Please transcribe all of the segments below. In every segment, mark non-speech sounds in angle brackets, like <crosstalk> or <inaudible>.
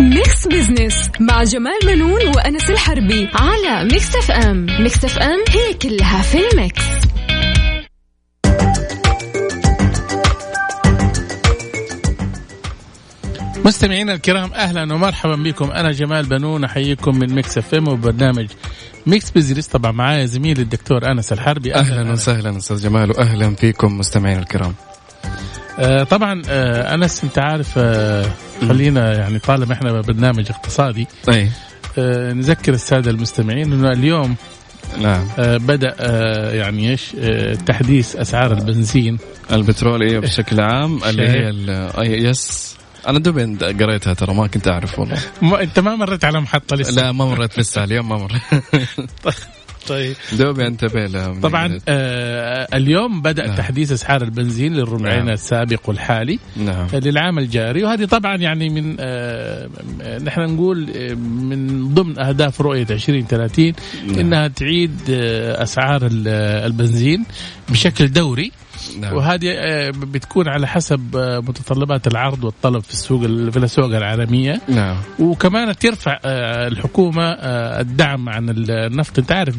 Mix Business مع جمال بنون وأنس الحربي على ميكس اف ام ميكس اف ام هي كلها في الميكس. مستمعينا الكرام أهلا ومرحبا بكم. أنا جمال بنون أحييكم من Mix FM وبرنامج Mix Business طبعا معايا زميلي الدكتور أنس الحربي. أهلا, أهلاً وسهلا أستاذ جمال واهلا فيكم مستمعينا الكرام. آه طبعا آه أنس أنت عارف آه خلينا يعني طالما إحنا برنامج اقتصادي أي. آه نذكر السادة المستمعين إنه اليوم نعم. آه بدأ آه يعني إيش آه تحديث أسعار البنزين. البترول إيه بشكل عام <laughs> اللي هي ال- يس. أنا دوبي قريتها ترى ما كنت أعرف والله. <laughs> ما أنت ما مريت على محطة لسه. لا ما مريت لسه اليوم ما مريت. <laughs> طيب دوبي انتبه لها طبعا. آه اليوم بدأ نعم. تحديث إسعار البنزين للربعين نعم. السابق والحالي نعم للعام الجاري وهذه طبعا يعني من آه نحن نقول آه، من ضمن أهداف رؤية 2030 نعم. إنها تعيد آه أسعار ال- البنزين بشكل دوري نعم. وهذه آه، بتكون على حسب آه، متطلبات العرض والطلب في السوق في الاسواق العالمية. نعم. وكمان ترفع آه، الحكومة الدعم عن النفط. انت عارف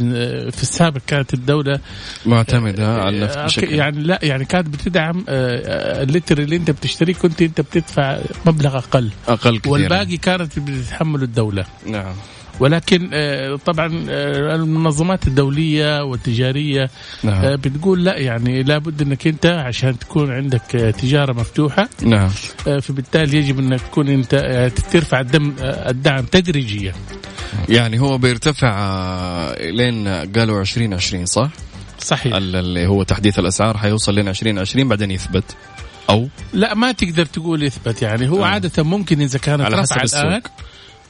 في السابق كانت الدولة معتمدة على النفط بشكل. يعني لا يعني كانت بتدعم اللتر اللي انت بتشتريه كنت انت بتدفع مبلغ أقل. أقل كثير والباقي كانت بتتحمله الدولة. نعم. ولكن آه، طبعا آه، المنظمات الدولية والتجارية آه، نعم بتقول لا يعني لابد إنك أنت عشان تكون عندك آه، تجارة مفتوحة نعم آه، فبالتالي يجب إنك تكون أنت آه، ترفع الدم آه، الدعم تدريجيا يعني هو بيرتفع آه، لين قالوا 2020 صح؟ صحيح ال- اللي هو تحديث الأسعار حيوصل لين 2020 بعدين يثبت أو لا ما تقدر تقول يثبت يعني هو آه. عادة ممكن إذا كانت على حسب السوق. الان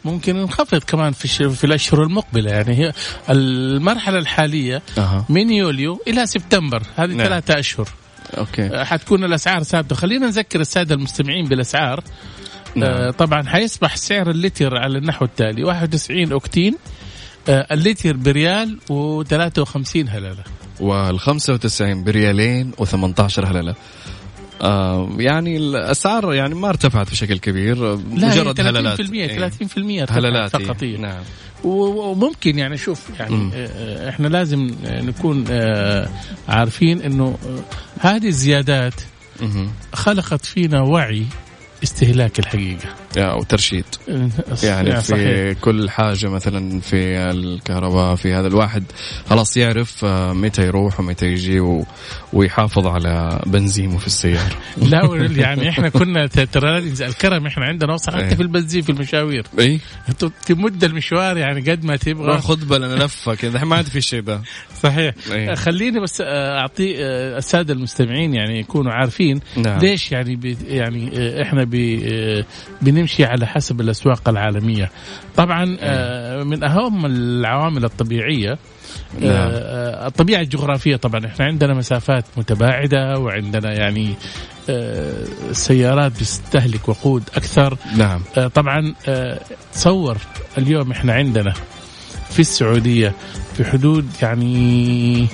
ممكن ينخفض كمان في في الأشهر المقبلة. يعني هي المرحلة الحالية أها. من يوليو إلى سبتمبر. هذه نعم. ثلاثة أشهر. أوكي. آه، حتكون الأسعار ثابتة. خلينا نذكر السادة المستمعين بالأسعار. نعم. آه، طبعا حيصبح سعر اللتر على النحو التالي. 91 أوكتين آه، اللتر بريال و53 هلله وال 95 بريالين و18 هلله آه يعني الأسعار يعني ما ارتفعت بشكل كبير مجرد هللات 30% إيه. 30% ارتفعت هللات فقط إيه. إيه. نعم وممكن يعني شوف يعني مم. آه، إحنا لازم نكون آه، عارفين إنه آه، هذه الزيادات. خلقت فينا وعي استهلاك الحقيقة يا وترشيد يعني صحيح. في كل حاجة مثلا في الكهرباء في هذا الواحد خلاص يعرف آه، متى يروح ومتى يجي و... ويحافظ على بنزينه في السيارة <laughs> لا يعني إحنا كنا ترى الكرم إحنا عندنا وصل إيه. حتى في البنزين في المشاوير إي تمد المشوار يعني قد ما تبغى خذ بالنا لفة كذا ما عاد في الشيء ده صحيح إيه. خليني بس آه، أعطي السادة المستمعين يعني يكونوا عارفين نعم. ليش يعني بي يعني إحنا بنمشي على حسب الأسواق العالمية. طبعا آه، من أهم العوامل الطبيعية نعم. آه، الطبيعة الجغرافية طبعا. إحنا عندنا مسافات متباعدة وعندنا يعني آه، السيارات بتستهلك وقود أكثر. نعم. آه، طبعا آه، تصور اليوم إحنا عندنا في السعودية في حدود يعني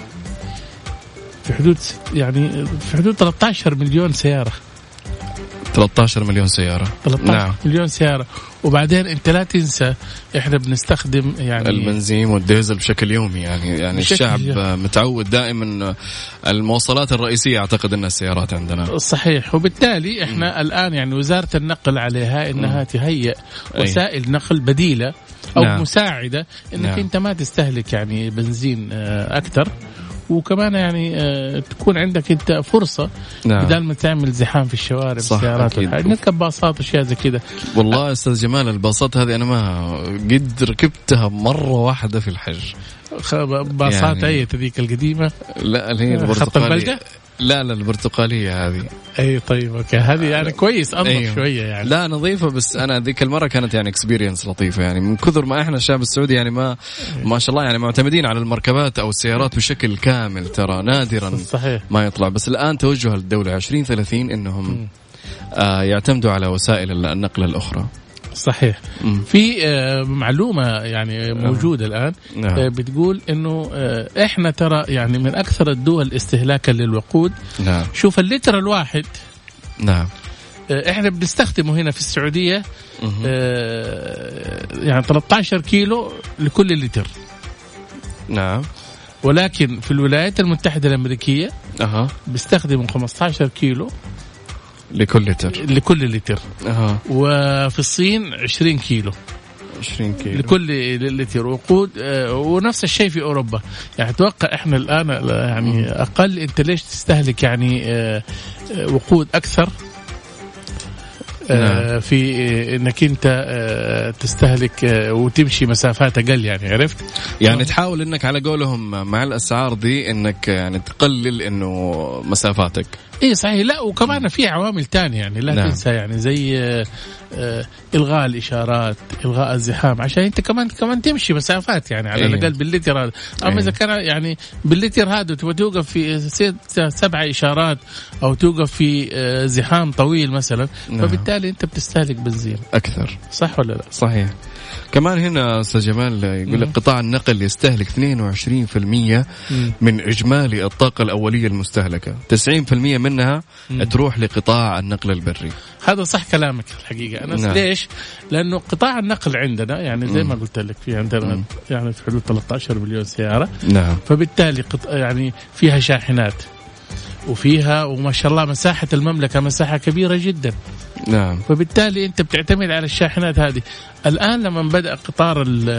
في حدود يعني في حدود 13 مليون سيارة. 13 مليون سيارة 13 نعم. مليون سيارة وبعدين انت لا تنسى إحنا بنستخدم يعني البنزين والديزل بشكل يومي يعني يعني الشعب يومي. متعود دائما المواصلات الرئيسية أعتقد إنها السيارات عندنا صحيح وبالتالي إحنا الآن يعني وزارة النقل عليها إنها تهيئ أي. وسائل نقل بديلة أو نعم. مساعدة إنك نعم. أنت ما تستهلك يعني بنزين آه، أكثر وكمان يعني آه، تكون عندك انت فرصة نعم. بدل ما تعمل زحام في الشوارع بالسيارات. نركب باصات اشياء زي كذا. والله أستاذ جمال الباصات هذه أنا ما قد ركبتها مرة واحدة في الحج. باصات يعني- أي ذيك القديمة. لا اللي هي خط البلدة؟ لا لا البرتقالية هذه. أي طيب أوكي. هذه يعني كويس أنظف أيوه. شوية يعني. لا نظيفة بس أنا ذيك المرة كانت يعني experience لطيفة يعني. من كثر ما إحنا الشعب السعودي يعني ما ما شاء الله يعني معتمدين على المركبات أو السيارات بشكل كامل ترى نادرا صحيح. ما يطلع. بس الآن توجه الدولة 2030 إنهم آه يعتمدوا على وسائل النقل الأخرى. صحيح. مم. في آه، معلومة يعني موجودة الآن نعم. آه، بتقول إنه آه، إحنا ترى يعني من أكثر الدول استهلاكا للوقود. نعم. شوف اللتر الواحد. نعم. آه، إحنا بنستخدمه هنا في السعودية. آه، يعني 13 كيلو لكل لتر. نعم. ولكن في الولايات المتحدة الأمريكية أها. بيستخدموا 15 كيلو. لكل لتر. لكل لتر. أها. وفي الصين 20 كيلو. 20 كيلو. لكل لتر. وقود آه، ونفس الشيء في أوروبا. يعني أتوقع إحنا الآن يعني أقل. أنت ليش تستهلك يعني آه، آه، وقود أكثر؟ نعم. في إنك أنت تستهلك وتمشي مسافات أقل يعني عرفت؟ يعني تحاول إنك على قولهم مع الأسعار دي إنك يعني تقلل إنه مسافاتك. اي صحيح لا وكمان في عوامل تانية يعني لا نعم. تنسى يعني زي آه، آه، إلغاء الإشارات إلغاء الزحام عشان أنت كمان كمان تمشي مسافات يعني على إيه. الأقل باللتر هذا أما إيه. إذا كان يعني باللتر هذا تبغى توقف في ست سبع إشارات أو توقف في آه، زحام طويل مثلا نعم. فبالتالي أنت بتستهلك بنزين أكثر صح ولا لا؟ صحيح كمان هنا أستاذ جمال يقول لك. قطاع النقل يستهلك 22% من إجمالي الطاقة الأولية المستهلكة 90% منها مم. تروح لقطاع النقل البري هذا صح كلامك الحقيقة أنا نعم. ليش؟ لأنه قطاع النقل عندنا يعني زي. ما قلت لك في عندنا مم. يعني في حدود 13 مليون سيارة نعم فبالتالي قط... يعني فيها شاحنات وفيها وما شاء الله مساحة المملكة مساحة كبيرة جدا نعم. فبالتالي أنت بتعتمد على الشاحنات هذه. الآن لما بدأ قطار ال-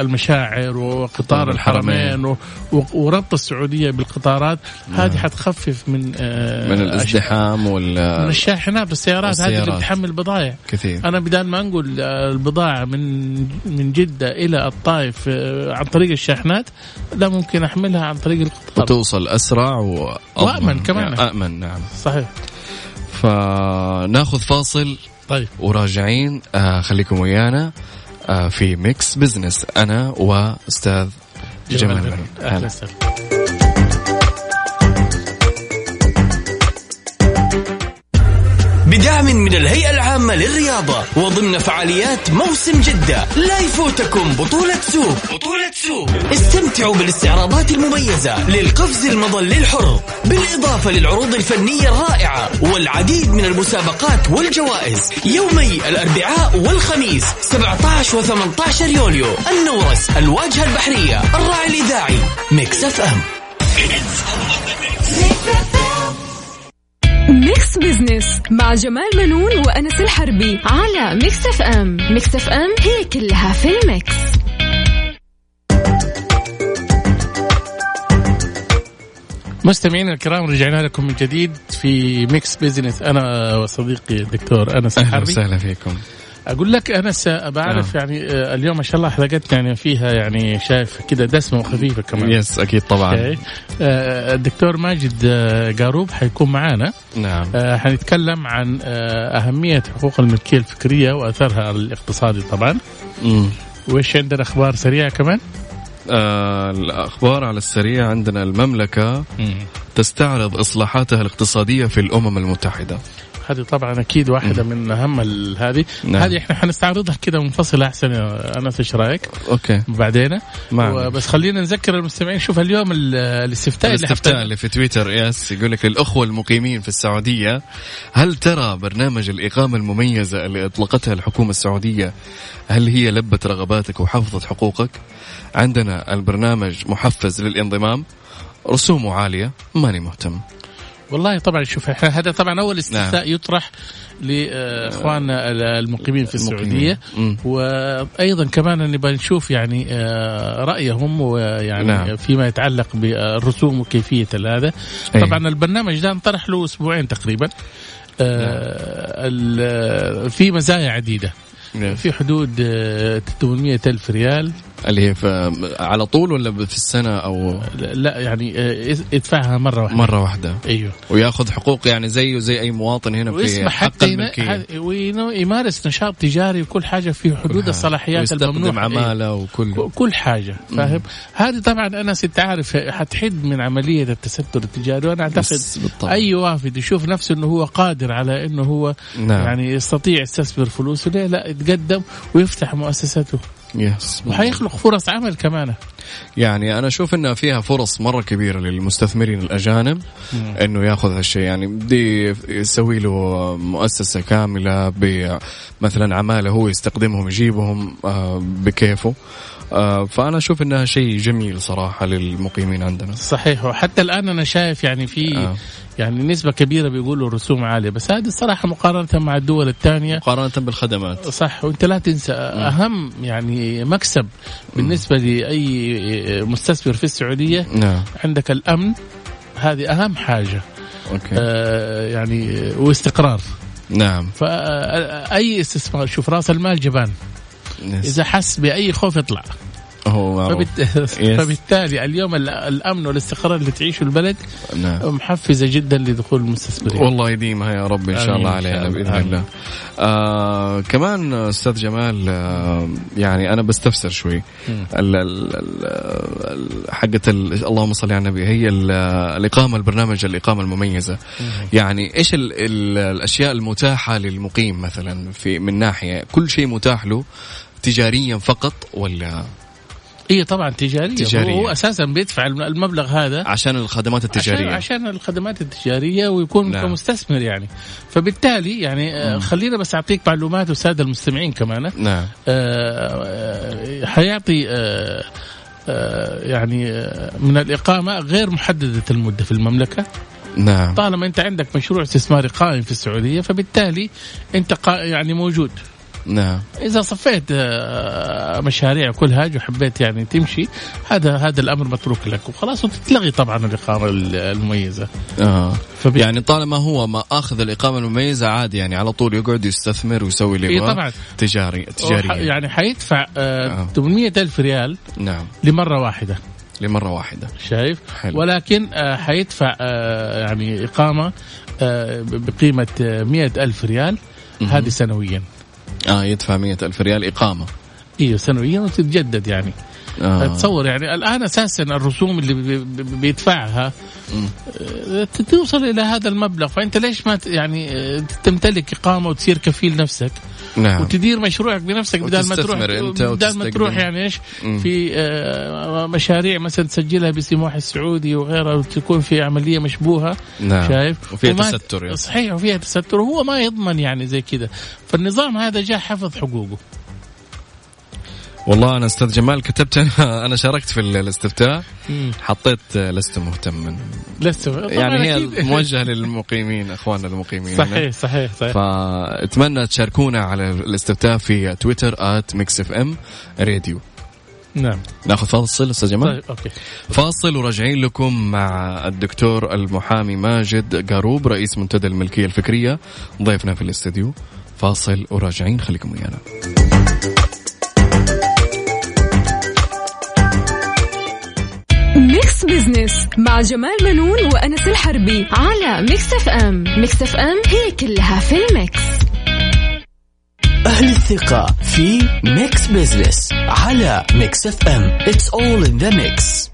المشاعر وقطار الحرمين. وربط السعودية بالقطارات هذه حتخفف من آه، من الازدحام من وال الشاحنات والسيارات هذه اللي. بتحمل بضائع كثير. أنا بدال ما انقل آه، البضاعة من من جدة إلى الطائف آه، عن طريق الشاحنات لا ممكن أحملها عن طريق القطار. وتوصل أسرع وأضمن. وأأمن كمان. آمن نعم. صحيح. فناخذ فاصل طيب. وراجعين آه خليكم ويانا آه في Mix Business أنا وأستاذ جمال منون. أهلا بدعم من الهيئة العامة للرياضة وضمن فعاليات موسم جدة. لا يفوتكم بطولة سوق. بطولة سوق. استمتعوا بالاستعراضات المميزة للقفز المظلي الحر بالإضافة للعروض الفنية الرائعة والعديد من المسابقات والجوائز. يومي الأربعاء والخميس 17 و18 يوليو. النورس الواجهة البحرية الراعي الإذاعي Mix FM. Mix Business مع جمال بنون وأنس الحربي على Mix FM Mix F M هي كلها في ال Mix. مستمعينا الكرام رجعنا لكم من جديد في Mix Business أنا وصديقي الدكتور أنس أهلا الحربي. وسهلا فيكم. أقول لك أنس بعرف آه. يعني آه، اليوم ما شاء الله حلقتنا يعني فيها يعني شايف كده دسمة وخفيفة كمان. يس أكيد طبعا. آه، الدكتور ماجد قاروب حيكون معانا. نعم. حنتكلم عن أهمية حقوق الملكية الفكرية وأثرها الاقتصادي طبعا. مم. وإيش عندنا أخبار سريعة كمان؟ آه الأخبار على السريع عندنا المملكة تستعرض إصلاحاتها الاقتصادية في الأمم المتحدة. هذه طبعا أكيد واحدة من ال- هذه نعم. هذه إحنا حنستعرضها كده منفصلة أحسن يا أنس إيش رأيك okay بعدين. بس خلينا نذكر المستمعين شوف اليوم ال- الاستفتاء اللي الاستفتاء حتى- اللي في تويتر yes يقول لك للأخوة المقيمين في السعودية هل ترى برنامج الإقامة المميزة اللي أطلقتها الحكومة السعودية هل هي لبت رغباتك وحفظت حقوقك؟ عندنا البرنامج محفز للانضمام رسومه عالية ماني مهتم والله طبعا شوف هذا طبعا أول استفتاء نعم. يطرح لإخواننا المقيمين في المقيمين. السعودية مم. وأيضا كمان نبغى نشوف يعني آه، رأيهم ويعني نعم. نعم. فيما يتعلق بالرسوم وكيفية هذا أي. طبعا البرنامج ده انطرح له أسبوعين تقريبا آه، ال- في مزايا عديدة يس. في حدود آه، 800 ألف ريال اللي هي على طول ولا في السنة أو لا يعني آه، ادفعها مرة واحدة. مرة واحدة. أيوه. وياخذ حقوق يعني زيه زي أي مواطن هنا في حق الملكية. ح- وينو- يمارس نشاط تجاري وكل حاجة في حدود الصلاحيات ويستخدم الممنوحه إيه. عمالة وكل كل حاجة فاهم؟ هذه طبعا أنا ست عارف حتحد من عملية التستر التجاري وأنا أعتقد. أي وافد يشوف نفسه إنه هو قادر على إنه هو نعم. يعني يستطيع يستثمر فلوسه ليه لا؟ يتقدم ويفتح مؤسسته يس وحيخلق فرص عمل كمان. يعني أنا أشوف إنها فيها فرص مرة كبيرة للمستثمرين الأجانب إنه يأخذ هالشيء. يعني بدي يسوي له مؤسسة كاملة بمثلا عمالة هو يستخدمهم يجيبهم آه، بكيفه. فأنا أشوف إنها شيء جميل صراحة للمقيمين عندنا. صحيح. وحتى الآن أنا شايف يعني في آه. يعني نسبة كبيرة بيقولوا رسوم عالية بس هذه الصراحة مقارنة مع الدول الثانية. مقارنة بالخدمات. صح. وأنت لا تنسى أهم يعني مكسب بالنسبة لأي مستثمر في السعودية نعم. عندك الأمن هذه أهم حاجة. أوكي. آه يعني واستقرار. نعم. فأي استثمار شوف رأس المال جبان. إذا حس بأي خوف يطلع. هو فبالت... <laughs> فبالتالي اليوم ال- الأمن والاستقرار اللي تعيشه البلد نعم. محفزة جدا لدخول المستثمرين. والله يديمها يا رب إن شاء الله علينا. بإذن آمين. الله. آه كمان أستاذ جمال آه يعني أنا بستفسر شوي. ال- ال- ال- اللهم صل على النبي. هي ال- الإقامة البرنامج الإقامة المميزة. يعني إيش ال ال الأشياء المتاحة للمقيم مثلا في من ناحية؟ كل شيء متاح له تجاريا فقط ولا هي طبعا تجارية, تجارية. هو أساسا بيدفع المبلغ هذا عشان الخدمات التجارية. عشان, عشان الخدمات التجارية ويكون نعم. نعم. كمستثمر يعني. فبالتالي يعني آه، خلينا بس أعطيك معلومات والساده المستمعين كمان. نعم. آه، آه، حيعطي آه، آه، يعني آه، من الإقامة غير محددة المدة في المملكة. نعم. طالما أنت عندك مشروع استثماري قائم في السعودية فبالتالي أنت قا- يعني موجود. نعم. إذا صفيت آه، مشاريع كلها وحبيت يعني تمشي هذا هذا الأمر متروك لك. وخلاص وتتلغي طبعا الإقامة المميزة. آه. فب... يعني طالما هو ما أخذ الإقامة المميزة عادي يعني على طول يقعد يستثمر ويسوي اللي إيه يبغاه طبعا. تجاري وح- تجاريا. يعني حيدفع آه آه. 800 ألف ريال نعم. لمرة واحدة. لمرة واحدة. شايف؟ حلو. ولكن آه حيدفع آه يعني إقامة آه بقيمة آه 100 ألف ريال. هذه سنويا. آه يدفع مئة ألف ريال إقامة إيوه سنويا وتتجدد يعني آه. تصور يعني الآن أساسا الرسوم اللي بي- بي- بيدفعها. آه، توصل إلى هذا المبلغ فأنت ليش ما يعني آه، تمتلك إقامة وتصير كفيل نفسك نعم وتدير مشروعك بنفسك بدل ما تروح أنت بدل ما. تروح يعني إيش. في آه، مشاريع مثلا تسجلها بسموح السعودي وغيرها وتكون في عملية مشبوهة نعم شايف وفيها وما- تستر يعني. صحيح وفيها تستر وهو ما يضمن يعني زي كذا فالنظام هذا جاء حفظ حقوقه والله أنا أستاذ جمال كتبت أنا <laughs> أنا شاركت في الاستفتاء. حطيت آه، لست مهتما. لست يعني هي. موجهة للمقيمين أخواننا المقيمين. صحيح صحيح صحيح. فأتمنى تشاركونا على الاستفتاء في تويتر Mix FM Radio. نعم. ناخذ فاصل أستاذ جمال؟ طيب okay. فاصل وراجعين لكم مع الدكتور المحامي ماجد قاروب رئيس منتدى الملكية الفكرية ضيفنا في الاستديو. فاصل وراجعين خليكم ويانا. Mix Business مع جمال منون وأنس الحربي على Mix FM Mix FM هي كلها في ال mix. أهل الثقة في Mix Business على Mix FM It's all in the mix.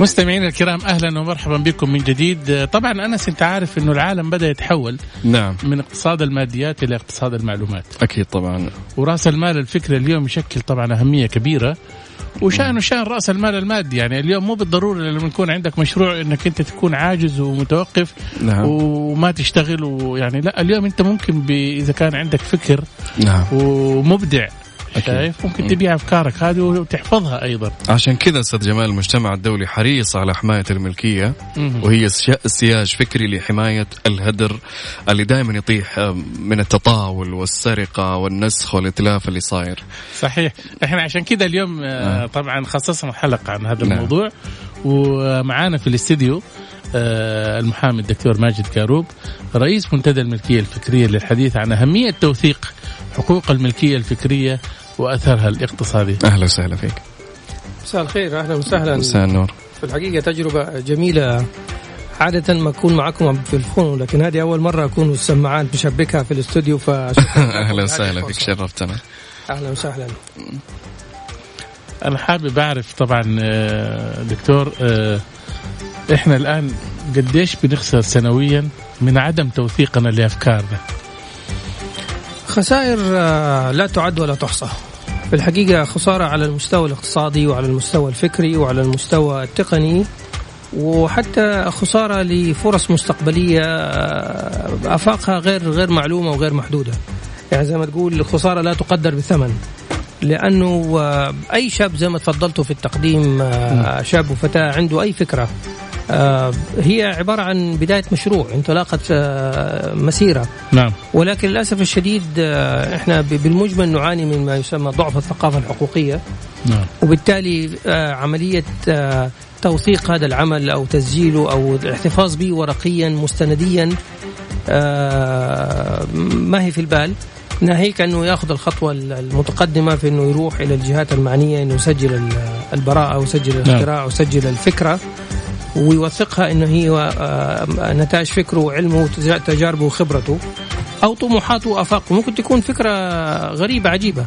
مستمعينا الكرام أهلا ومرحبا بكم من جديد. طبعا أنس أنت عارف إنه العالم بدأ يتحول نعم. من اقتصاد الماديات إلى اقتصاد المعلومات. أكيد طبعا. وراس المال الفكري اليوم يشكل طبعا أهمية كبيرة. وشأنه شأن رأس المال المادي يعني اليوم مو بالضرورة لما يكون عندك مشروع إنك أنت تكون عاجز ومتوقف نعم. وما تشتغل ويعني لا اليوم أنت ممكن. إذا كان عندك فكر نعم. ومبدع. شايف؟ ممكن تبيع أفكارك هذه وتحفظها أيضا. عشان كذا أستاذ جمال المجتمع الدولي حريص على حماية الملكية. وهي سيا- سياج فكري لحماية الهدر اللي دائما يطيح آم، من التطاول والسرقة والنسخ والإتلاف اللي صاير. صحيح. إحنا عشان كده اليوم آه، طبعا خصصنا حلقة عن هذا نعم. الموضوع. ومعانا في الاستديو آه، المحامي الدكتور ماجد كاروب رئيس منتدى الملكية الفكرية للحديث عن أهمية توثيق حقوق الملكية الفكرية وأثرها الاقتصادي. أهلا وسهلا فيك. مساء الخير أهلا وسهلا. مساء النور. في الحقيقة تجربة جميلة. عادة ما أكون معكم في الفون لكن هذه أول مرة أكون السماعات مشبكها في الاستوديو فشكرا <laughs> أهلا وسهلا فيك شرفتنا. أهلا وسهلا. أنا حابب أعرف طبعا آه، دكتور آه، إحنا الآن قديش بنخسر سنويا من عدم توثيقنا لأفكارنا؟ خسائر آه، لا تعد ولا تحصى. الحقيقة خسارة على المستوى الاقتصادي وعلى المستوى الفكري وعلى المستوى التقني وحتى خسارة لفرص مستقبلية آه، آفاقها غير غير معلومة وغير محدودة. يعني زي ما تقول الخسارة لا تقدر بثمن. لأنه آه، أي شاب زي ما تفضلتوا في التقديم آه، شاب وفتاة عنده أي فكرة هي عبارة عن بداية مشروع انطلاقة آه، مسيرة. نعم. ولكن للأسف الشديد آه، إحنا بالمجمل نعاني من ما يسمى ضعف الثقافة الحقوقية. نعم. وبالتالي آه، عملية آه، توثيق هذا العمل أو تسجيله أو الاحتفاظ به ورقيا مستنديا آه، ما هي في البال. ناهيك أنه يأخذ الخطوة المتقدمة في أنه يروح إلى الجهات المعنية أنه يسجل ال- البراءة ويسجل الاختراع ويسجل الفكرة. ويوثقها إنه هي آه، نتائج فكره وعلمه وتجاربه وخبرته أو طموحاته وأفاقه. ممكن تكون فكرة غريبة عجيبة.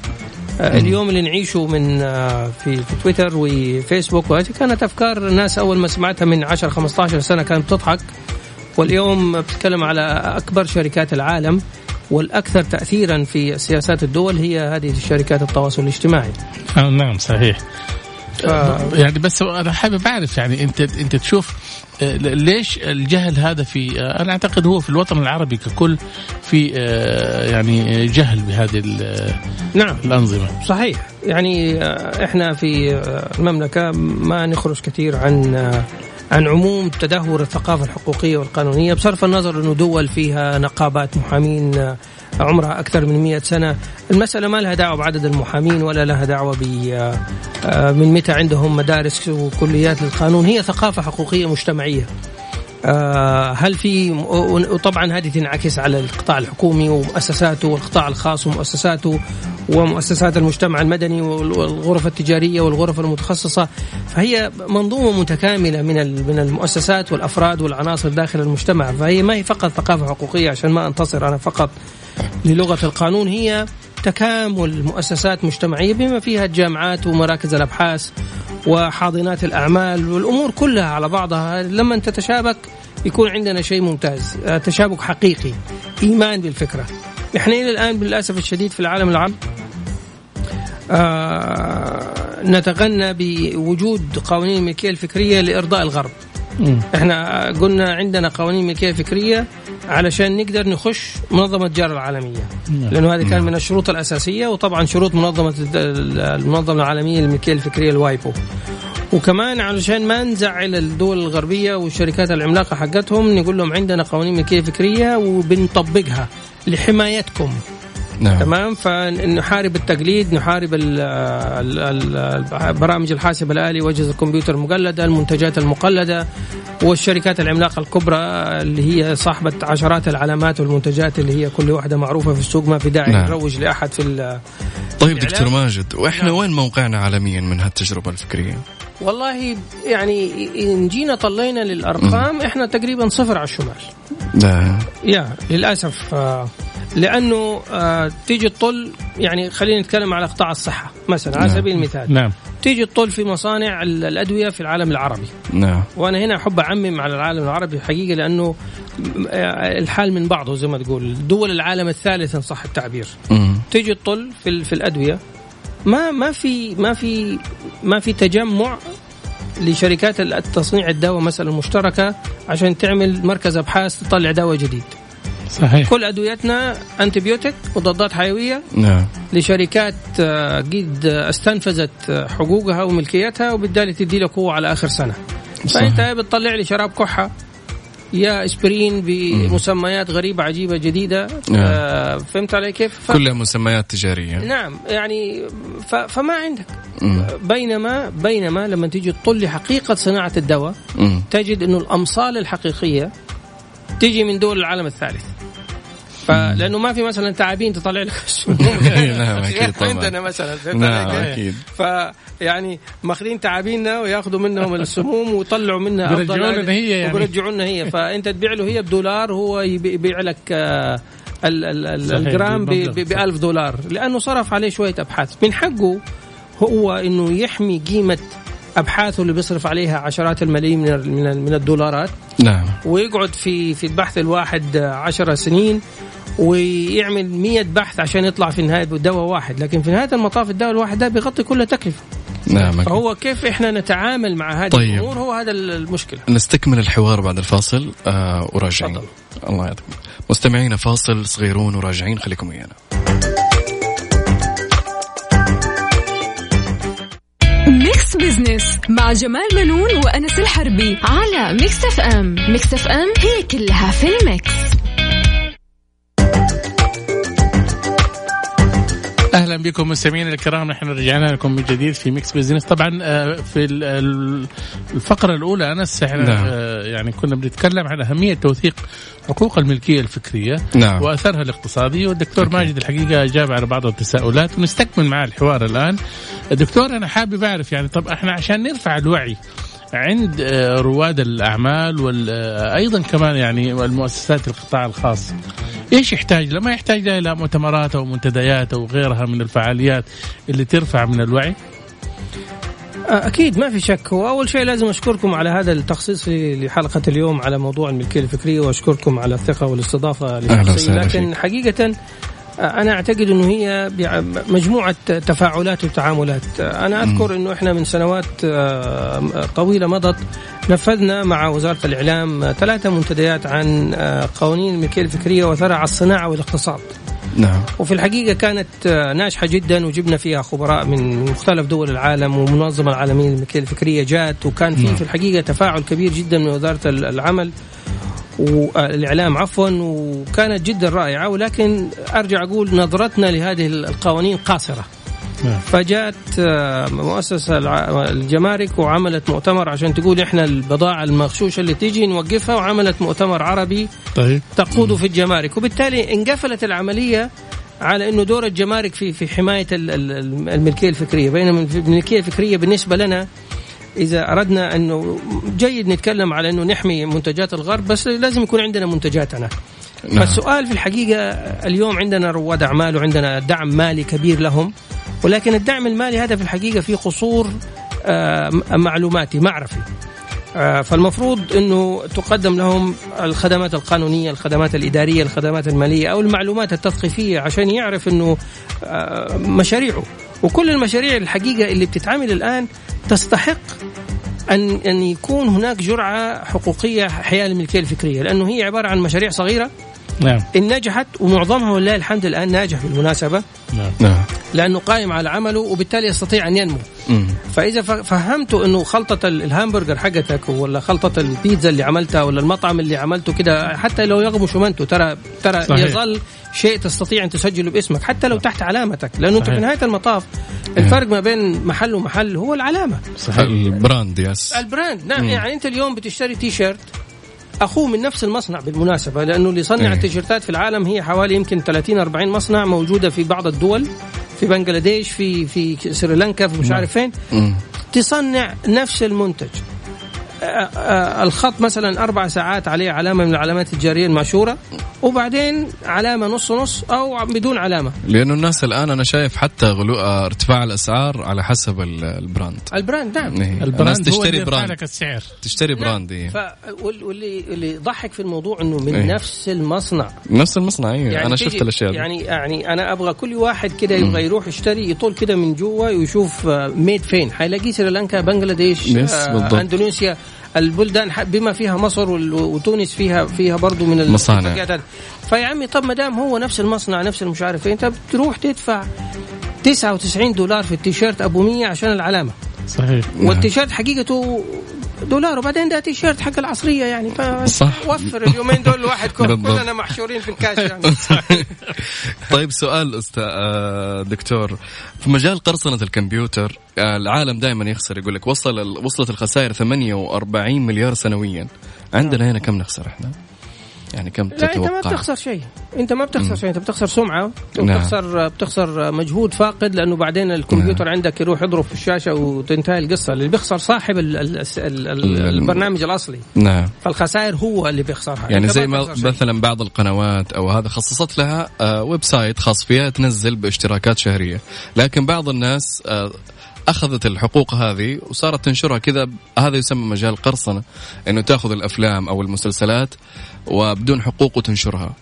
آه، اليوم اللي نعيشه من آه، في تويتر وفيسبوك وهذه كانت أفكار الناس أول ما سمعتها من 10 15 سنة كانت بتضحك واليوم بتتكلم على أكبر شركات العالم والأكثر تاثيرا في سياسات الدول هي هذه الشركات التواصل الاجتماعي. آه نعم صحيح. ف- يعني بس أنا حابب أعرف يعني أنت أنت تشوف آه، ليش الجهل هذا في آه، أنا أعتقد هو في الوطن العربي ككل في آه، يعني جهل بهذه نعم. الأنظمة. صحيح. يعني إحنا في المملكة ما نخرج كثير عن عن عموم تدهور الثقافة الحقوقية والقانونية بصرف النظر انه دول فيها نقابات محامين آه، عمرها أكثر من 100 سنة، المسألة ما لها دعوة بعدد المحامين ولا لها دعوة ب آه، آه، من متى عندهم مدارس وكليات للقانون، هي ثقافة حقوقية مجتمعية. آه، هل في وطبعا هذه تنعكس على القطاع الحكومي ومؤسساته والقطاع الخاص ومؤسساته ومؤسسات المجتمع المدني والغرف التجارية والغرف المتخصصة. فهي منظومة متكاملة من من المؤسسات والأفراد والعناصر داخل المجتمع. فهي ما هي فقط ثقافة حقوقية عشان ما أنتصر أنا فقط للغة القانون هي تكامل مؤسسات مجتمعية بما فيها الجامعات ومراكز الأبحاث وحاضنات الأعمال والأمور كلها على بعضها. لما تتشابك يكون عندنا شيء ممتاز تشابك حقيقي إيمان بالفكرة. إحنا إلى الآن للاسف الشديد في العالم العربي آه نتغنى بوجود قوانين الملكيه الفكرية لإرضاء الغرب. مم. إحنا قلنا عندنا قوانين ملكية فكرية علشان نقدر نخش منظمة التجاره العالمية. نعم. لأنه هذه كان من الشروط الأساسية وطبعا شروط منظمة المنظمة العالمية للملكيه الفكريه الوايبو. وكمان علشان ما نزعل الدول الغربية والشركات العملاقة حقتهم نقول لهم عندنا قوانين ملكيه فكرية وبنطبقها لحمايتكم. نعم تمام فنحارب التقليد نحارب ال ال ال برامج الحاسب الآلي وأجهزة الكمبيوتر المقلدة المنتجات المقلدة والشركات العملاقة الكبرى اللي هي صاحبة عشرات العلامات والمنتجات اللي هي كل واحدة معروفة في السوق ما في داعي نعم. نروج لأحد في ال- طيب الإعلام؟ دكتور ماجد وإحنا نعم. وين موقعنا عالميا من هالتجربة الفكرية؟ والله يعني إن جينا طلينا للأرقام إحنا تقريبا صفر على الشمال لا. يا للأسف آه، لأنه آه، تيجي تطل يعني خلينا نتكلم على قطاع الصحة مثلا على نعم. سبيل المثال. نعم. تيجي تطل في مصانع ال- الأدوية في العالم العربي. نعم. وأنا هنا أحب أعمم على العالم العربي حقيقة لأنه آه، الحال من بعضه زي ما تقول. دول العالم الثالث إن صح التعبير. مم. تيجي تطل في في الأدوية ما ما في ما في ما في تجمع لشركات التصنيع الدواء مثلا المشتركه عشان تعمل مركز أبحاث تطلع دواء جديد. صحيح. كل أدويتنا انتبيوتيك مضادات حيوية نعم. لشركات آه، قد استنفذت آه، حقوقها وملكيتها وبالتالي تدي لك قوة على آخر سنة. فأنت يا بتطلع لي شراب كحة. يا إسبرين بمسميات غريبة عجيبة جديدة آه فهمت علي كيف؟ ف... كلها مسميات تجارية نعم يعني ف... فما عندك مم. بينما بينما لما تيجي تطل حقيقة صناعة الدواء مم. تجد إنه الأمصال الحقيقية تيجي من دول العالم الثالث فلانه ما في مثلا تعابين تطلع لك <laughs> السموم <laughs> نعم، طبعاً. <laughs> عندنا مثلا نعم؟ أكيد. فيعني ماخذين تعابيننا وياخذوا منهم السموم ويطلعوا منها بيرجعوا لنا هي يعني. وبيرجعوا لنا هي. فأنت تبيع له هي بدولار هو يبي- يبيع لك آه، ال- ال- ال- الجرام ب بالمبلغ. 1000 دولار. لأنه صرف عليه شوية أبحاث. من حقه هو إنه يحمي قيمة أبحاثه اللي بيصرف عليها عشرات الملايين من من ال- من الدولارات. نعم. ويقعد في في البحث الواحد عشر سنين. ويعمل مية بحث عشان يطلع في نهاية دواء واحد. لكن في نهاية المطاف الدواء الواحد ده بيغطي كل تكلفة. نعم. فهو كيف إحنا نتعامل مع هذه طيب. الأمور؟ هو هذا المشكلة. نستكمل الحوار بعد الفاصل. آه وراجعين تفضل. الله يعطيكم مستمعينا فاصل صغيرون وراجعين. خليكم ويانا Mix Business مع جمال منون وأنس الحربي على Mix FM Mix FM هي كلها في ال mix. أهلا بكم مستمعينا الكرام نحن رجعنا لكم من جديد في Mix Business طبعا آه، في ال- ال- الفقرة الأولى أنس إحنا نعم. آه، يعني كنا بنتكلم عن أهمية توثيق حقوق الملكية الفكرية نعم. وأثرها الاقتصادي والدكتور ماجد الحقيقة أجاب على بعض التساؤلات ونستكمل معاه الحوار الآن دكتور أنا حابب أعرف يعني طب إحنا عشان نرفع الوعي عند آه، رواد الأعمال وأيضا كمان يعني المؤسسات القطاع الخاص إيش يحتاج له؟ ما يحتاج له إلى مؤتمرات أو منتديات أو غيرها من الفعاليات اللي ترفع من الوعي؟ أكيد ما في شك هو اول شيء لازم أشكركم على هذا التخصيص لحلقة اليوم على موضوع الملكية الفكرية وأشكركم على الثقة والاستضافة لشخصي لكن. حقيقة أنا أعتقد إنه هي مجموعة تفاعلات وتعاملات. أنا أذكر إنه إحنا من سنوات آه، طويلة مضت نفذنا مع وزارة الإعلام ثلاثة منتديات عن آه، قوانين الملكيه الفكريه على الصناعة والاقتصاد. نعم. وفي الحقيقة كانت آه، ناجحة جدا وجبنا فيها خبراء من مختلف دول العالم ومنظمة العالمية للملكية الفكرية جات وكان في في الحقيقة تفاعل كبير جدا من وزارة ال- العمل. والإعلام عفوا وكانت جدا رائعة ولكن أرجع أقول نظرتنا لهذه القوانين قاصرة. نعم. فجاءت آه، مؤسسة الجمارك وعملت مؤتمر عشان تقول إحنا البضاعة المغشوشة اللي تيجي نوقفها وعملت مؤتمر عربي طيب. تقود في الجمارك. وبالتالي انقفلت العملية على إنه دور الجمارك في في حماية ال- ال- الملكية الفكرية. بينما الملكية الفكرية بالنسبة لنا إذا أردنا انه جيد نتكلم على أنه نحمي منتجات الغرب بس لازم يكون عندنا منتجاتنا نعم. فالسؤال في الحقيقة اليوم عندنا رواد أعمال وعندنا دعم مالي كبير لهم ولكن الدعم المالي هذا في الحقيقة في قصور آه، معلوماتي معرفي. آه، فالمفروض أنه تقدم لهم الخدمات القانونية، الخدمات الإدارية، الخدمات المالية أو المعلومات التثقيفية عشان يعرف أنه آه، مشاريعه. وكل المشاريع الحقيقة اللي بتتعمل الآن تستحق ان أن يكون هناك جرعة حقوقية حيال الملكيه الفكرية لأنه هي عبارة عن مشاريع صغيرة نعم. إن نجحت ومعظمها ولله الحمد الان ناجح بالمناسبه نعم. نعم. لأنه قائم على عمله وبالتالي يستطيع أن ينمو. مم. فإذا ف- فهمتوا إنه خلطة ال- الهامبرجر حقتك ولا خلطة البيتزا اللي عملتها ولا المطعم اللي عملته كده حتى لو يغمش منتو ترى ترى صحيح. يظل شيء تستطيع أن تسجله باسمك حتى لو تحت علامتك. لأنه أنت صحيح. في نهاية المطاف الفرق ما بين محل ومحل هو العلامة. صحيح. ال brand yes ال brand. نعم يعني أنت اليوم بتشتري تي شيرت أخوه من نفس المصنع بالمناسبة لأنه اللي يصنع إيه. التيشيرتات في العالم هي حوالي يمكن 30 40 مصنع موجودة في بعض الدول في بنغلاديش في في سريلانكا في مش عارف فين. تصنع نفس المنتج الخط مثلا أربع ساعات عليه علامة من العلامات التجاريه المشهورة وبعدين علامة نص نص أو بدون علامة لأنه الناس الآن أنا شايف حتى غلو آه، ارتفاع الأسعار على حسب ال- ال brand ال brand نعم إيه. الناس ال brand اللي تشتري brand لك السعر تشتري brand إيه. ف وال- واللي اللي ضحك في الموضوع إنه من إيه. نفس المصنع نفس المصنع أيوه أنا تيجي- شفت الاشياء. يعني يعني أنا أبغى كل واحد كده يبغى يروح يشتري يطول كده من جوا ويشوف آه، made فين حيلاقيه سريلانكا بنغلاديش yes، آه،. أندونيسيا البلدان بما فيها مصر وتونس فيها فيها برضه من مصانع. المنتجات هذه. فيا عمي طب ما دام هو نفس المصنع نفس المش عارف انت بتروح تدفع 99 دولار في التيشيرت أبو 100 عشان العلامة صحيح والتيشيرت حقيقته دولار وبعدين ده تيشيرت حق العصرية يعني صح. وفر اليومين دول الواحد. كلنا محشورين في الكاش يعني <laughs> طيب سؤال أستاذ دكتور في مجال قرصنة الكمبيوتر آه، العالم دائما يخسر يقول لك وصل وصلت الخسائر 48 مليار سنويا عندنا هنا كم نخسر إحنا؟ يعني كم لا أنت ما تتوقع؟ بتخسر شيء. أنت ما بتخسر شيء أنت بتخسر سمعة نعم. وبتخسر بتخسر مجهود فاقد لأنه بعدين الكمبيوتر عندك يروح يضرب في الشاشة وتنتهي القصة. اللي بيخسر صاحب ال ال ال ال البرنامج الأصلي. نعم. فالخسائر هو اللي بيخسرها. يعني زي ما. مثلا بعض القنوات أو هذا خصصت لها آه، website خاص فيها تنزل باشتراكات شهرية. لكن بعض الناس آه، أخذت الحقوق هذه وصارت تنشرها كذا. هذا يسمى مجال قرصنة إنه تأخذ الأفلام أو المسلسلات وبدون حقوق وتنشرها.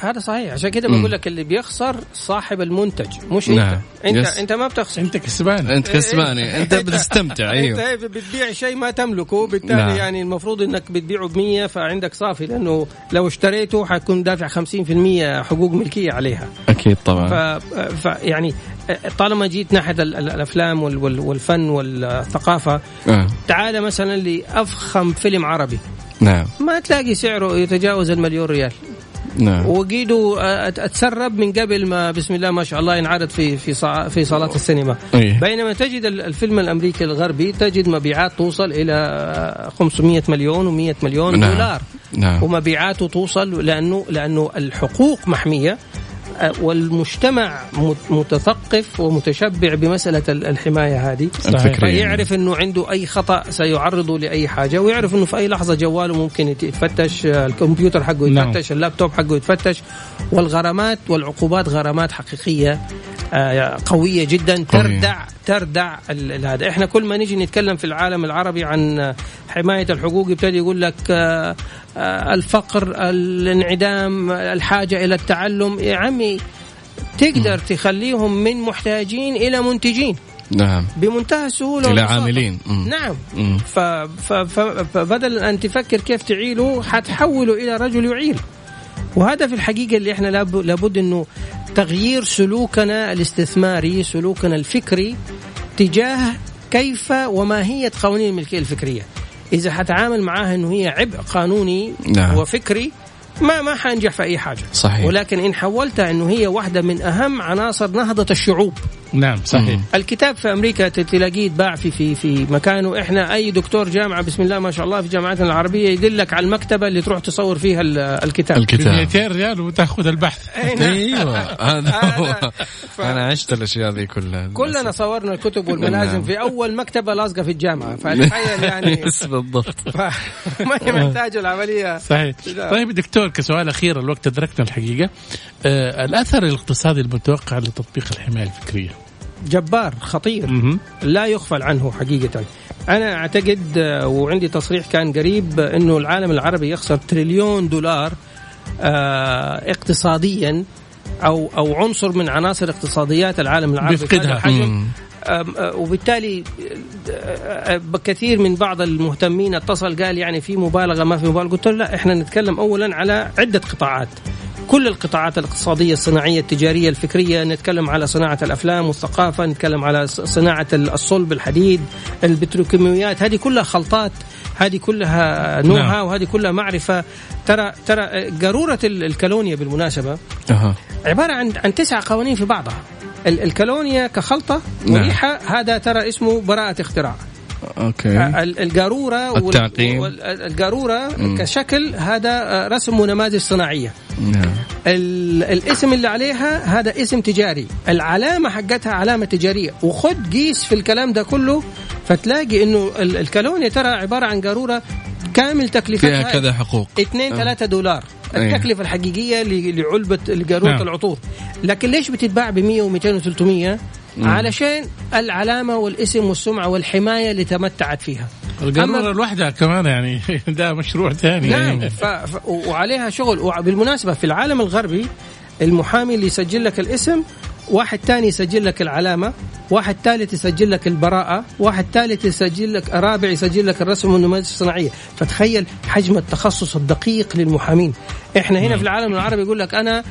هذا صحيح. عشان كده بقول لك اللي بيخسر صاحب المنتج مش نعم. أنت انت yes. أنت ما بتخسر. أنت كسبان. أنت كسباني. أنت بتستمتع أيوه. انت بتبيع شيء ما تملكه بالتالي نعم. يعني المفروض إنك بتبيعه ب 100 فعندك صافي لأنه لو اشتريته حتكون دافع 50% حقوق ملكية عليها. أكيد طبعا. ف... ف يعني طالما جيت ناحية ال- ال- الأفلام وال- وال- والفن والثقافة آه. تعال مثلا لأفخم فيلم عربي. نعم. ما تلاقي سعره يتجاوز المليون ريال. نعم. وقيدوا أت- أتسرب من قبل ما بسم الله ما شاء الله ينعرض في في في صالات السينما. إيه. بينما تجد ال- الفيلم الأمريكي الغربي تجد مبيعات توصل إلى 500 مليون و100 مليون نعم. دولار. نعم. ومبيعاته توصل لأنه لأنه الحقوق محمية. والمجتمع مت- متثقف ومتشبع بمسألة ال- الحماية هذه. فيعرف إنه عنده أي خطأ سيعرضه لأي حاجة ويعرف إنه في أي لحظة جواله ممكن يت- يتفتش الكمبيوتر حقه نعم. يتفتش اللابتوب حقه يتفتش والغرامات والعقوبات غرامات حقيقية آه، قوية جدا. تردع تردع هذا. إحنا كل ما نيجي نتكلم في العالم العربي عن حماية الحقوق يبتدي يقول لك آه، آه، الفقر الانعدام الحاجة إلى التعلم. يا عمي تقدر تخليهم من محتاجين إلى منتجين. نعم. بمنتهى السهولة إلى. عاملين. مم. نعم. مم. فبدل أن تفكر كيف تعيله حتحوله إلى رجل يعيل. وهذا في الحقيقة اللي إحنا لاب- لابد إنه تغيير سلوكنا الاستثماري سلوكنا الفكري تجاه كيف وماهية قوانين الملكية الفكرية إذا حتعامل معاها إنه هي عبء قانوني نعم. وفكري ما ما حنجح في أي حاجة. صحيح. ولكن إن حولتها إنه هي واحدة من أهم عناصر نهضة الشعوب. نعم صحيح. مم. الكتاب في أمريكا تلاقيه يتباع في في في مكانه. إحنا أي دكتور جامعة بسم الله ما شاء الله في جامعتنا العربية يدلك على المكتبة اللي تروح تصور فيها ال- الكتاب. ب الكتاب. 200 ريال وتأخذ البحث. نعم. أيوه. <laughs> هذا- ف- <laughs> أنا عشت الأشياء ذي كلها. كلنا صورنا الكتب والملازم نعم. في أول مكتبة لاصقة في الجامعة. <laughs> فتخيل يعني. بالضبط. ف- ما هي محتاجة العملية. صحيح. طيب دكتور كسؤال أخير الوقت أدركنا الحقيقة. آه الأثر الاقتصادي المتوقع لتطبيق الحماية الفكرية. جبار خطير. مهم. لا يغفل عنه حقيقة. أنا أعتقد آه، وعندي تصريح كان قريب أنه العالم العربي يخسر تريليون دولار آه، اقتصاديا أو أو عنصر من عناصر اقتصاديات العالم العربي. بيفقدها. آه، وبالتالي آه، آه، كثير من بعض المهتمين اتصل قال يعني في مبالغة ما في مبالغة. قلت له لا إحنا نتكلم اولا على عدة قطاعات. كل القطاعات الاقتصادية الصناعية التجارية الفكرية نتكلم على صناعة الأفلام والثقافة نتكلم على ص- صناعة الصلب الحديد البتروكيماويات. هذه كلها خلطات هذه كلها نوها نعم. وهذه كلها معرفة. ترى ترى قاروره ال- الكالونيا بالمناسبة أها. عبارة عن عن تسع قوانين في بعضها. الكالونيا كخلطة نعم. وريحه هذا ترى اسمه براءة اختراع. أوكي. ال- القارورة التعقيم. القارورة. كشكل هذا رسم ونماذج صناعية. نعم. ال- الاسم اللي عليها هذا اسم تجاري. العلامة حقتها علامة تجارية. وخد قيس في الكلام ده كله فتلاقي إنه ال- الكالونيا ترى عبارة عن قارورة كامل تكلفتها فيها كذا حقوق. 2 3 دولار. أيه. التكلفة الحقيقية لعلبة لقاروره نعم. العطور. لكن ليش بتتباع ب 100 و200 و300 علشان العلامة والاسم والسمعة والحماية اللي تمتعت فيها. القارورة لوحدها كمان يعني <laughs> ده مشروع ثاني نعم ف... ف... وعليها شغل. وبالمناسبة في العالم الغربي المحامي اللي يسجل لك الاسم واحد تاني يسجل لك العلامة واحد ثالث يسجل لك البراءة واحد ثالث يسجل لك رابع يسجل لك الرسم والنماذج الصناعية. فتخيل حجم التخصص الدقيق للمحامين. إحنا هنا في العالم العربي يقول لك أنا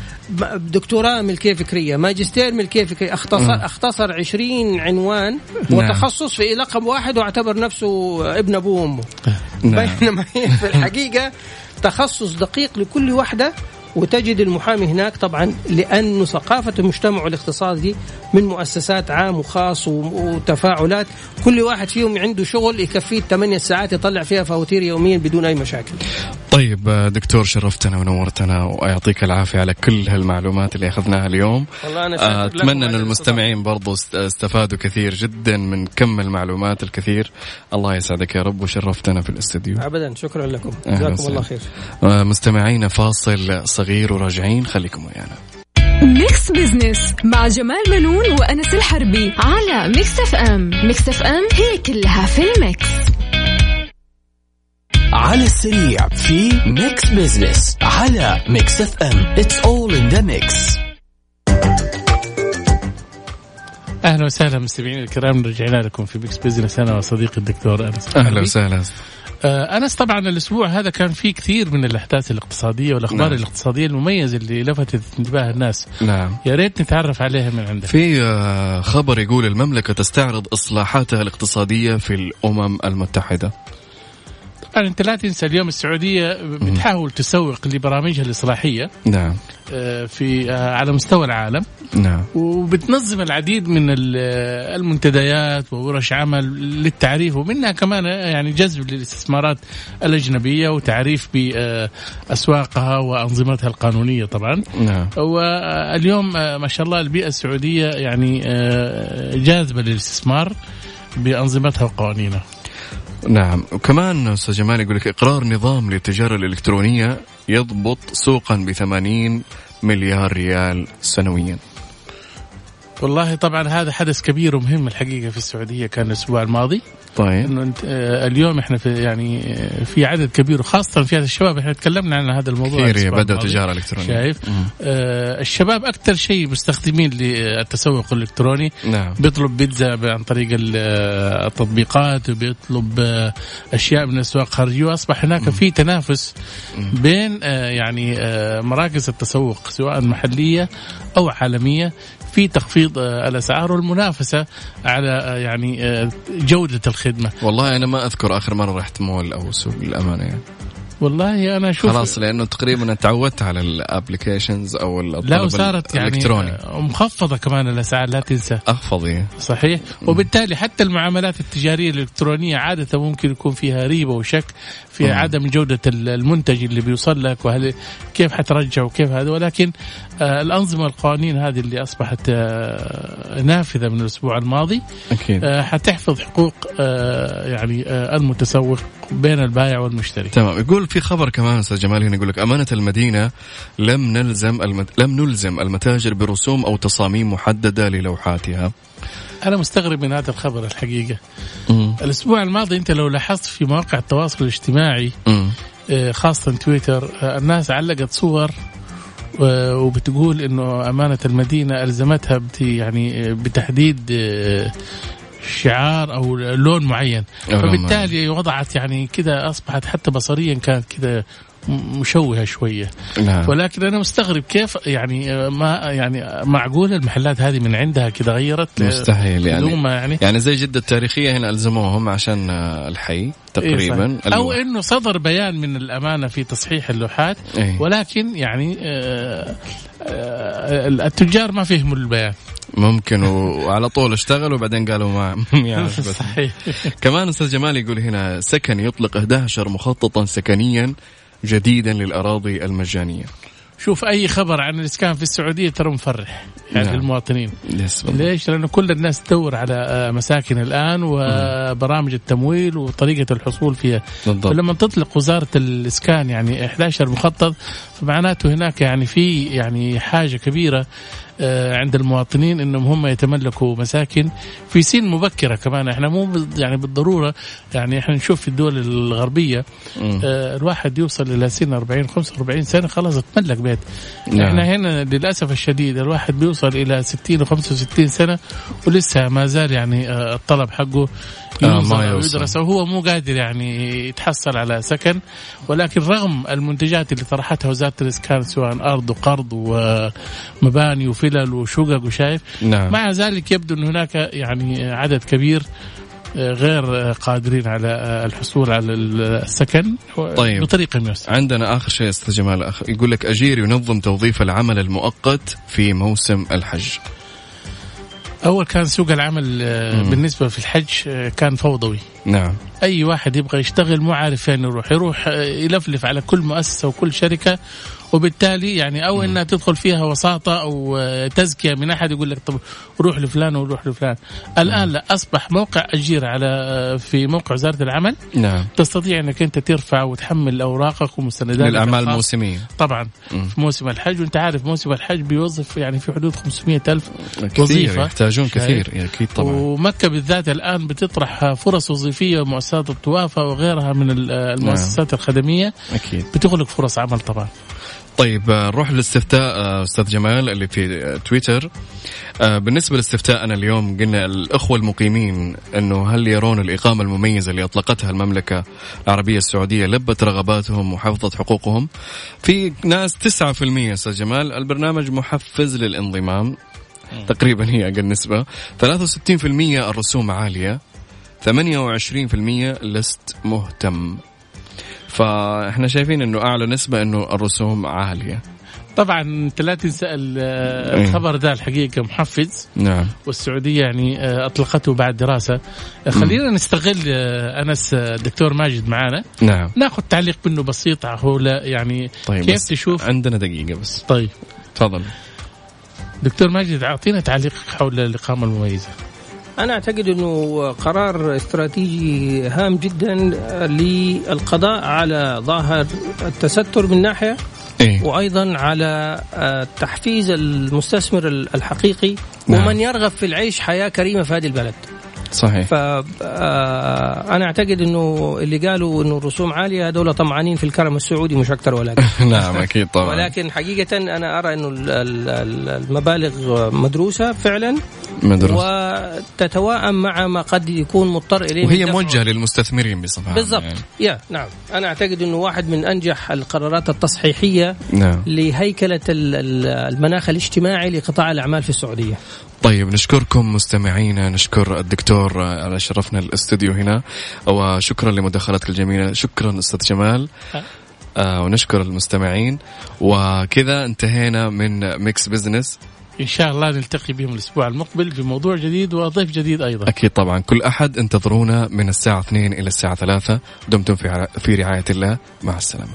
دكتوراه ملكية فكرية ماجستير ملكية فكرية اختصر, أختصر 20 عنوان وتخصص في لقب واحد واعتبر نفسه ابن أبوه وأمه. نعم. بينما هي في الحقيقة تخصص دقيق لكل واحدة وتجد المحامي هناك طبعا لأنه ثقافة المجتمع والاقتصاد دي من مؤسسات عام وخاص و- وتفاعلات. كل واحد فيهم عنده شغل يكفيه 8 ساعات يطلع فيها فواتير يوميا بدون أي مشاكل. طيب آه، دكتور شرفتنا ونورتنا ويعطيك العافية على كل هالمعلومات اللي أخذناها اليوم. والله أنا آه، أن على المستمعين برضو است- استفادوا كثير جدا من كم المعلومات الكثير. الله يسعدك يا رب وشرفتنا في الاستديو ابدا شكرا لكم. جزاكم. الله خير. آه، مستمعينا فاصل صغير وراجعين خليكم ويانا. Mix Business مع جمال منون وأنس الحربي على Mix FM Mix F M هي كلها في ال mix. على السريع في Mix Business على Mix FM It's all in the mix أهلا وسهلا مستمعينا الكرام رجعنا لكم في Mix Business أنا وصديقي الدكتور أنس أهلا وسهلا. أنس طبعا الأسبوع هذا كان فيه كثير من الأحداث الاقتصادية والأخبار نعم. الاقتصادية المميزة اللي لفتت انتباه الناس. نعم. يا ريت نتعرف عليها من عندك. في آه، خبر يقول المملكة تستعرض إصلاحاتها الاقتصادية في الأمم المتحدة. طبعا أنت لا تنسى اليوم السعودية بتحاول تسوق لبرامجها الإصلاحية نعم. آه، في آه، على مستوى العالم. نعم. وبتنظم العديد من ال- المنتديات وورش عمل للتعريف ومنها كمان يعني جذب للاستثمارات الأجنبية وتعريف بأسواقها وأنظمتها القانونية طبعا. نعم. واليوم آه، ما شاء الله البيئة السعودية يعني آه، جاذبة للاستثمار بأنظمتها وقوانينها. نعم. وكمان أستاذ جمال يقول لك إقرار نظام للتجارة الإلكترونية يضبط سوقا ب 80 مليار ريال سنويا. والله طبعا هذا حدث كبير ومهم الحقيقة في السعودية كان الأسبوع الماضي. طيب. إنه أنت آه، اليوم إحنا في يعني آه، في عدد كبير وخاصة في هذا الشباب إحنا تكلمنا عن هذا الموضوع كثير بدأوا الماضي. تجارة إلكترونية. شايف. آه الشباب أكثر شيء مستخدمين للتسوق الإلكتروني. نعم. بيطلب بيتزا عن طريق آه، التطبيقات وبيطلب أشياء من أسواق خارجية وأصبح هناك في تنافس بين آه، يعني آه، مراكز التسوق سواء محلية أو عالمية في تخفيض آه، الأسعار والمنافسة على آه، يعني آه، جودة الخدمة. والله أنا ما أذكر آخر مرة رحت مول أو سوق للأمانة يعني. والله أنا أشوف خلاص لأنه تقريبا تعودت على الابلكيشنز أو لا وصارت يعني مخفضة كمان الأسعار لا تنسى. أخفض إيه. صحيح. وبالتالي حتى المعاملات التجارية الإلكترونية عادة ممكن يكون فيها ريبة وشك. في مم. عدم جودة ال- المنتج اللي بيوصل لك وهل كيف حترجع وكيف هذا. ولكن آه الأنظمة والقوانين هذه اللي أصبحت آه نافذة من الأسبوع الماضي أكيد. آه حتحفظ حقوق آه يعني آه المتسوق بين البائع والمشتري. تمام. يقول في خبر كمان أستاذ جمال هنا يقول لك أمانة المدينة لم نلزم المت... لم نلزم المتاجر برسوم أو تصاميم محددة للوحاتها. أنا مستغرب من هذا الخبر الحقيقة. الأسبوع الماضي أنت لو لاحظت في مواقع التواصل الاجتماعي مم. آه، خاصة تويتر آه، الناس علقت صور وبتقول إنه أمانة المدينة ألزمتها بت يعني آه، بتحديد شعار أو لون معين. فبالتالي وضعت يعني كذا أصبحت حتى بصريا كانت كذا مشوهة شوية نعم ولكن أنا مستغرب كيف يعني ما يعني معقول المحلات هذه من عندها كذا غيرت مستحيل يعني يعني يعني زي جدة التاريخية هنا ألزموهم عشان الحي إيه تقريبا صحيح. أو. إنه صدر بيان من الأمانة في تصحيح اللوحات إيه. ولكن يعني آه، آه، التجار ما فهموا البيان ممكن وعلى طول اشتغلوا وبعدين قالوا ما يعني. <laughs> صحيح كمان أستاذ جمال يقول هنا سكن يطلق 11 مخططا سكنيا جديدا للأراضي المجانية شوف أي خبر عن الإسكان في السعودية ترى مفرح يعني نعم. بالضبط. ليش؟ لأنه كل الناس تدور على آه، مساكن الآن وبرامج التمويل وطريقة الحصول فيها بالضبط فلما تطلق وزارة الإسكان يعني 11 مخطط فمعناته هناك يعني في يعني حاجة كبيرة عند المواطنين إنهم هم يتملكوا مساكن في سن مبكرة كمان إحنا مو يعني بالضرورة يعني إحنا نشوف في الدول الغربية. آه، الواحد يوصل إلى سن 40 45 سنة خلاص اتملك بيت نعم. إحنا هنا للأسف الشديد الواحد بيوصل إلى 60 و 65 سنة ولسه ما زال يعني آه، الطلب حقه آه، يوصل. يدرس وهو مو قادر يعني يتحصل على سكن ولكن رغم المنتجات اللي طرحتها وزارة الإسكان سواء أرض وقرض ومباني وفلل وشقق وشايف نعم. مع ذلك يبدو أن هناك يعني عدد كبير آه، غير آه، قادرين على آه، الحصول على السكن. طيب. بطريقه ميسره عندنا آخر شيء أستاذ جمال. أخ... يقول لك أجير ينظم توظيف العمل المؤقت في موسم الحج. أول كان سوق العمل مم. بالنسبة في الحج كان فوضوي. نعم. أي واحد يبغى يشتغل مو عارف فين يروح. يروح يلفلف على كل مؤسسة وكل شركة وبالتالي يعني أو إنها تدخل فيها وساطة أو آه، تزكية من أحد يقول لك طب روح لفلان وروح لفلان. الآن لا أصبح موقع أجير على آه، في موقع وزارة العمل. نعم. تستطيع إنك أنت ترفع وتحمل أوراقك ومستنداتك للأعمال. الموسميه طبعا مم. في موسم الحج وأنت عارف موسم الحج بيوظف يعني في حدود 500 ألف كثير وظيفة. يحتاجون؟ كثير أكيد طبعا. ومكة بالذات الآن بتطرح فرص الوظيفيه ومؤسسات الطوافة وغيرها من ال- المؤسسات الخدمية. أكيد. بتغلق فرص عمل طبعا. طيب آه، نروح للاستفتاء آه، أستاذ جمال اللي في تويتر. آه، بالنسبة لاستفتاءنا اليوم قلنا الأخوة المقيمين إنه هل يرون الإقامة المميزة اللي أطلقتها المملكة العربية السعودية لبت رغباتهم وحفظت حقوقهم؟ في ناس 9% أستاذ جمال البرنامج محفز للانضمام. تقريبا هي أقل نسبة. 63% الرسوم عالية. 28% لست مهتم. فاحنا شايفين انه اعلى نسبة انه الرسوم عالية. طبعا انت لا تنسى إيه. الخبر ده الحقيقة محفز. نعم. والسعودية يعني آه، أطلقته بعد دراسة. خلينا نستغل آه، أنس آه، الدكتور ماجد معانا. نعم. ناخذ تعليق منه بسيط حول يعني طيب كيف تشوف؟ عندنا دقيقة بس. طيب. تفضل. دكتور ماجد أعطينا تعليق حول الاقامه المميزه أنا أعتقد أنه قرار استراتيجي هام جدا للقضاء على ظاهر التستر من ناحية إيه وأيضا على آه، تحفيز المستثمر الحقيقي نعم. ومن يرغب في العيش حياة كريمة في هذه البلد صحيح. فأنا أعتقد أنه اللي قالوا أنه الرسوم عالية هذول طمعانين في الكرم السعودي مش أكثر ولا أقل. <laughs> نعم أكيد طبعا. ولكن حقيقة أنا أرى أنه ال- ال- ال- المبالغ مدروسة فعلا مدرسة وتتوائم مع ما قد يكون مضطر إليه وهي موجهة للمستثمرين بصفة عامة بالضبط يعني. يا نعم. أنا أعتقد أنه واحد من أنجح القرارات التصحيحية نعم. لهيكلة ال- ال- المناخ الاجتماعي لقطاع الأعمال في السعودية. طيب نشكركم مستمعينا نشكر الدكتور آه، على شرفنا الاستوديو هنا. وشكرا لمداخلتك الجميلة. شكرا أستاذ جمال. آه. ونشكر المستمعين. وكذا انتهينا من Mix Business إن شاء الله نلتقي بهم الأسبوع المقبل بموضوع جديد وضيف جديد أيضا. أكيد طبعا. كل أحد انتظرونا من الساعة 2 إلى الساعة 3 دمتم في في رعاية الله. مع السلامة.